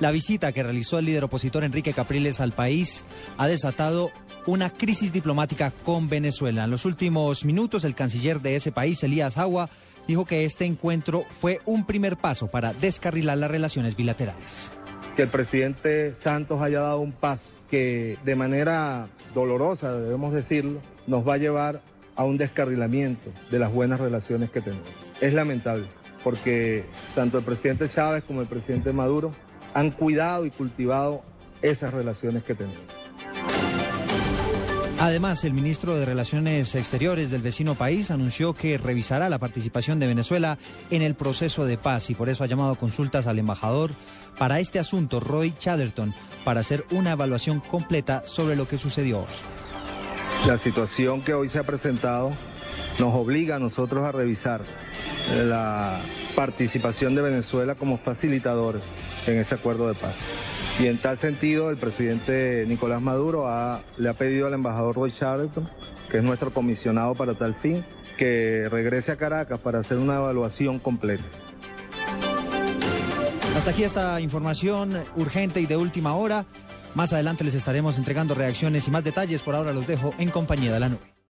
La visita que realizó el líder opositor Enrique Capriles al país ha desatado una crisis diplomática con Venezuela. En los últimos minutos, el canciller de ese país, Elías Agua, dijo que este encuentro fue un primer paso para descarrilar las relaciones bilaterales. Que el presidente Santos haya dado un paso que de manera dolorosa, debemos decirlo, nos va a llevar a un descarrilamiento de las buenas relaciones que tenemos. Es lamentable, porque tanto el presidente Chávez como el presidente Maduro han cuidado y cultivado esas relaciones que tenemos. Además, el ministro de Relaciones Exteriores del vecino país anunció que revisará la participación de Venezuela en el proceso de paz y por eso ha llamado consultas al embajador para este asunto, Roy Chatterton, para hacer una evaluación completa sobre lo que sucedió hoy. La situación que hoy se ha presentado nos obliga a nosotros a revisar la participación de Venezuela como facilitadores en ese acuerdo de paz. Y en tal sentido, el presidente Nicolás Maduro le ha pedido al embajador Roy Charlton, que es nuestro comisionado para tal fin, que regrese a Caracas para hacer una evaluación completa. Hasta aquí esta información urgente y de última hora. Más adelante les estaremos entregando reacciones y más detalles. Por ahora los dejo en compañía de la nube.